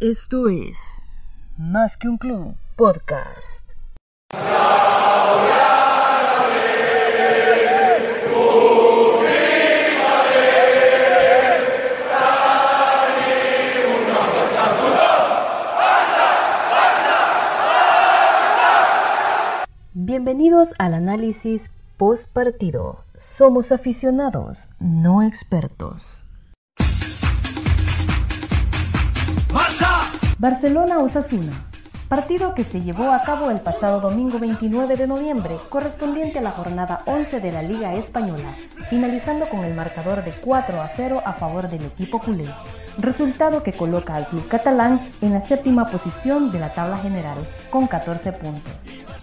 Esto es Más que un club podcast. Bienvenidos al análisis post partido. Somos aficionados, no expertos. Barcelona Osasuna. Partido que se llevó a cabo el pasado domingo 29 de noviembre, correspondiente a la jornada 11 de la Liga Española, finalizando con el marcador de 4 a 0 a favor del equipo culé. Resultado que coloca al club catalán en la séptima posición de la tabla general, con 14 puntos.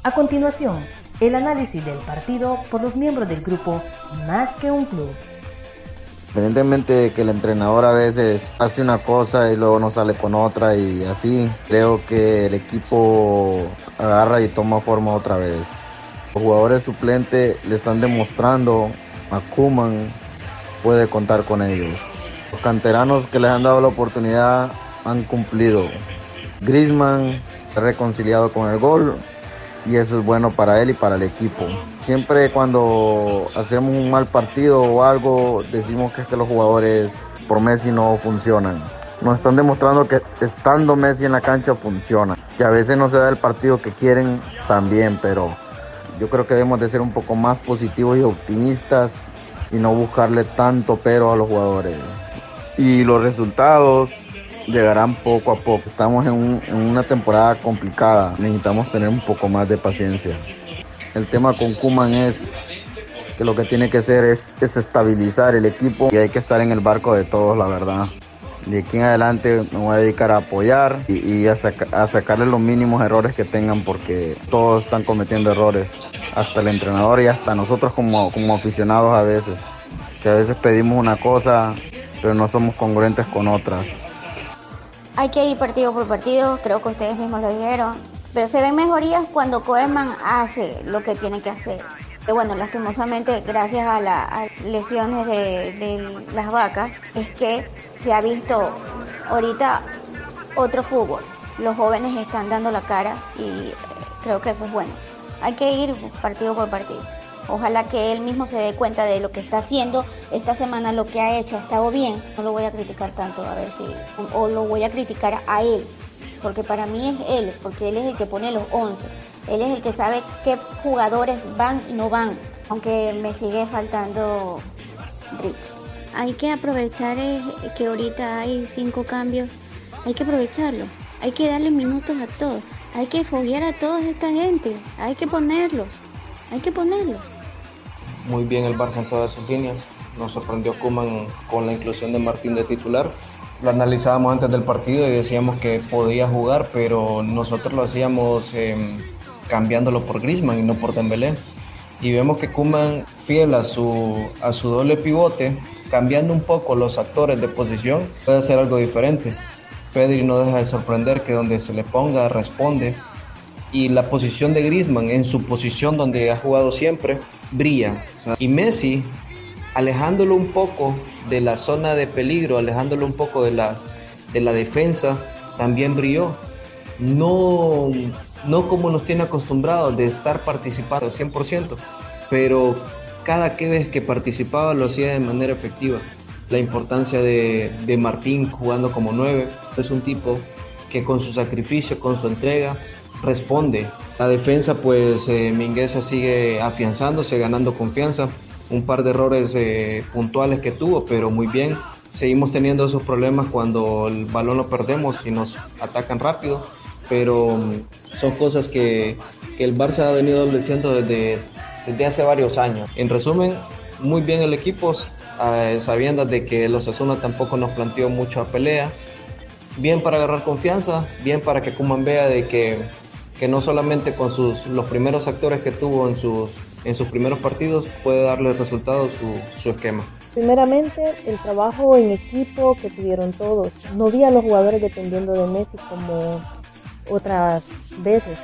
A continuación, el análisis del partido por los miembros del grupo Más que un club. Independientemente de que el entrenador a veces hace una cosa y luego no sale con otra y así, creo que el equipo agarra y toma forma otra vez. Los jugadores suplentes le están demostrando a Kuman puede contar con ellos. Los canteranos que les han dado la oportunidad han cumplido. Griezmann reconciliado con el gol, y eso es bueno para él y para el equipo. Siempre cuando hacemos un mal partido o algo, decimos que es que los jugadores por Messi no funcionan. Nos están demostrando que estando Messi en la cancha funciona. Que a veces no se da el partido que quieren también, pero yo creo que debemos de ser un poco más positivos y optimistas y no buscarle tanto pero a los jugadores. Y los resultados llegarán poco a poco. Estamos en, una temporada complicada, necesitamos tener un poco más de paciencia. El tema con Kuman es que lo que tiene que hacer es, estabilizar el equipo y hay que estar en el barco de todos, la verdad. De aquí en adelante me voy a dedicar a apoyar y, a, sacarle los mínimos errores que tengan porque todos están cometiendo errores, hasta el entrenador y hasta nosotros como, como aficionados a veces, que a veces pedimos una cosa pero no somos congruentes con otras. Hay que ir partido por partido, creo que ustedes mismos lo dijeron, pero se ven mejorías cuando Koeman hace lo que tiene que hacer. Que bueno, lastimosamente, gracias a las lesiones de, de las vacas, es que se ha visto ahorita otro fútbol. Los jóvenes están dando la cara y creo que eso es bueno. Hay que ir partido por partido. Ojalá que él mismo se dé cuenta de lo que está haciendo esta semana, lo que ha hecho, ha estado bien. No lo voy a criticar tanto, a ver si. O, lo voy a criticar a él, porque para mí es él, porque él es el que pone los 11. Él es el que sabe qué jugadores van y no van, aunque me sigue faltando Rich. Hay que aprovechar que ahorita hay cinco cambios, hay que aprovecharlos, hay que darle minutos a todos, hay que foguear a toda esta gente, hay que ponerlos, hay que ponerlos muy bien el Barça en todas sus líneas. Nos sorprendió Kuman con la inclusión de Martín de titular. Lo analizábamos antes del partido y decíamos que podía jugar, pero nosotros lo hacíamos em, cambiándolo por Griezmann y no por Dembélé. Y vemos que Kuman, fiel a su, a su doble pivote, cambiando un poco los actores de posición, puede hacer algo diferente. Pedri no deja de sorprender que donde se le ponga responde y la posición de Griezmann en su posición donde ha jugado siempre brilla. Y Messi, alejándolo un poco de la zona de peligro, alejándolo un poco de la, de la defensa, también brilló. No, no como nos tiene acostumbrados de estar participando 100%, pero cada vez que participaba lo hacía de manera efectiva. La importancia de, de Martín jugando como 9 es un tipo que con su sacrificio, con su entrega, responde. La defensa, pues eh, Mingueza sigue afianzándose, ganando confianza. Un par de errores eh, puntuales que tuvo, pero muy bien. Seguimos teniendo esos problemas cuando el balón lo perdemos y nos atacan rápido, pero mm, son cosas que, el Barça ha venido adoleciendo desde, desde hace varios años. En resumen, muy bien el equipo, sabiendo de que los Asuna tampoco nos planteó mucho a pelea. Bien para agarrar confianza, bien para que Kuman vea de que que no solamente con sus, los primeros actores que tuvo en sus, en sus primeros partidos puede darle resultado su, su esquema. Primeramente, el trabajo en equipo que tuvieron todos. No vi a los jugadores dependiendo de Messi como otras veces.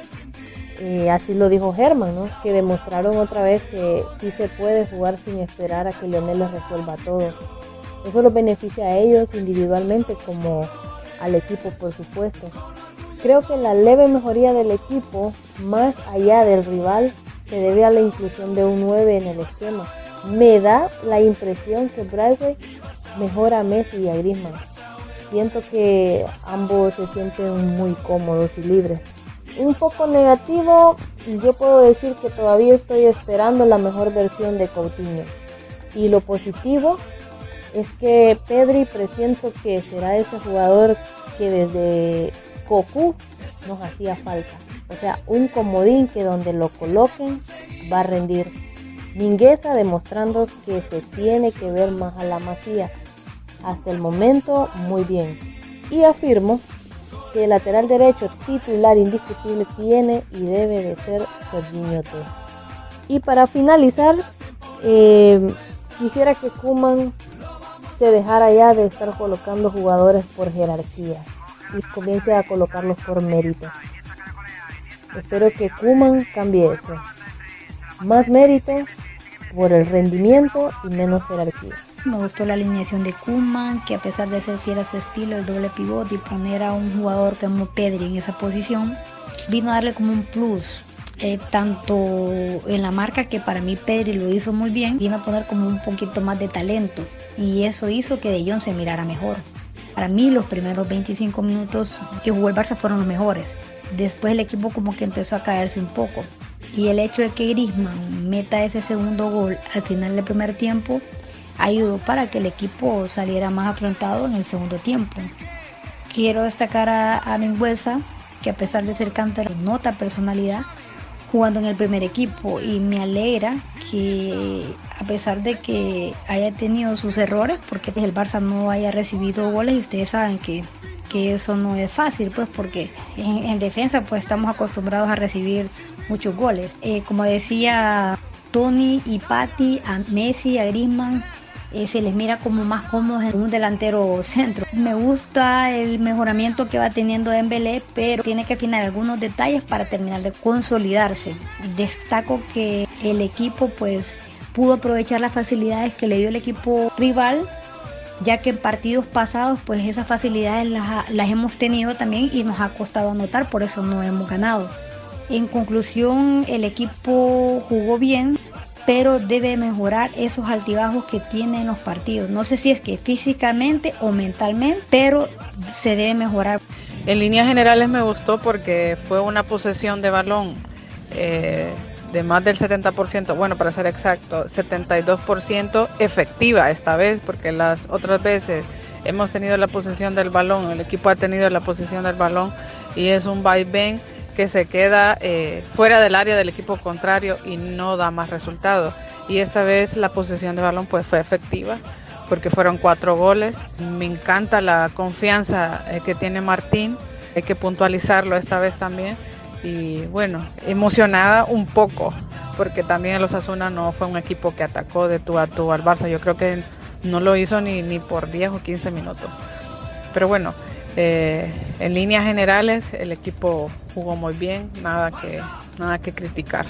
Eh, así lo dijo Germán, ¿no? que demostraron otra vez que sí se puede jugar sin esperar a que Leonel les resuelva todo. Eso los beneficia a ellos individualmente como al equipo, por supuesto. Creo que la leve mejoría del equipo, más allá del rival, se debe a la inclusión de un 9 en el esquema. Me da la impresión que Bradway mejora a Messi y a Griezmann. Siento que ambos se sienten muy cómodos y libres. Un poco negativo, yo puedo decir que todavía estoy esperando la mejor versión de Coutinho. Y lo positivo es que Pedri presiento que será ese jugador que desde Cocu nos hacía falta. O sea, un comodín que donde lo coloquen va a rendir. Mingueza demostrando que se tiene que ver más a la masía. Hasta el momento, muy bien. Y afirmo que el lateral derecho titular indiscutible tiene y debe de ser Serginho Y para finalizar, eh, quisiera que Kuman se dejara ya de estar colocando jugadores por jerarquía y comience a colocarlos por mérito. Espero que Kuman cambie eso. Más mérito por el rendimiento y menos jerarquía. Me gustó la alineación de Kuman, que a pesar de ser fiel a su estilo, el doble pivot y poner a un jugador como Pedri en esa posición, vino a darle como un plus. Eh, tanto en la marca que para mí Pedri lo hizo muy bien, vino a poner como un poquito más de talento y eso hizo que De Jong se mirara mejor. Para mí los primeros 25 minutos que jugó el Barça fueron los mejores. Después el equipo como que empezó a caerse un poco. Y el hecho de que Griezmann meta ese segundo gol al final del primer tiempo ayudó para que el equipo saliera más afrontado en el segundo tiempo. Quiero destacar a, a que a pesar de ser cántaro, nota personalidad jugando en el primer equipo y me alegra que a pesar de que haya tenido sus errores, porque el Barça no haya recibido goles y ustedes saben que, eso no es fácil, pues porque en, defensa pues estamos acostumbrados a recibir muchos goles. Eh, como decía Tony y Patti, a Messi, a Griezmann, se les mira como más cómodos en un delantero centro. Me gusta el mejoramiento que va teniendo Dembélé, pero tiene que afinar algunos detalles para terminar de consolidarse. Destaco que el equipo pues pudo aprovechar las facilidades que le dio el equipo rival ya que en partidos pasados pues esas facilidades las, hemos tenido también y nos ha costado anotar, por eso no hemos ganado. En conclusión, el equipo jugó bien, pero debe mejorar esos altibajos que tiene en los partidos. No sé si es que físicamente o mentalmente, pero se debe mejorar. En líneas generales me gustó porque fue una posesión de balón eh, de más del 70%, bueno, para ser exacto, 72% efectiva esta vez, porque las otras veces hemos tenido la posesión del balón, el equipo ha tenido la posesión del balón y es un vaivén que se queda eh, fuera del área del equipo contrario y no da más resultados. Y esta vez la posesión de balón pues fue efectiva porque fueron cuatro goles. Me encanta la confianza eh, que tiene Martín, hay que puntualizarlo esta vez también. Y bueno, emocionada un poco porque también el Osasuna no fue un equipo que atacó de tú a tú al Barça. Yo creo que no lo hizo ni, ni por 10 o 15 minutos. Pero bueno, eh, en líneas generales, el equipo jugó muy bien, nada que, nada que criticar.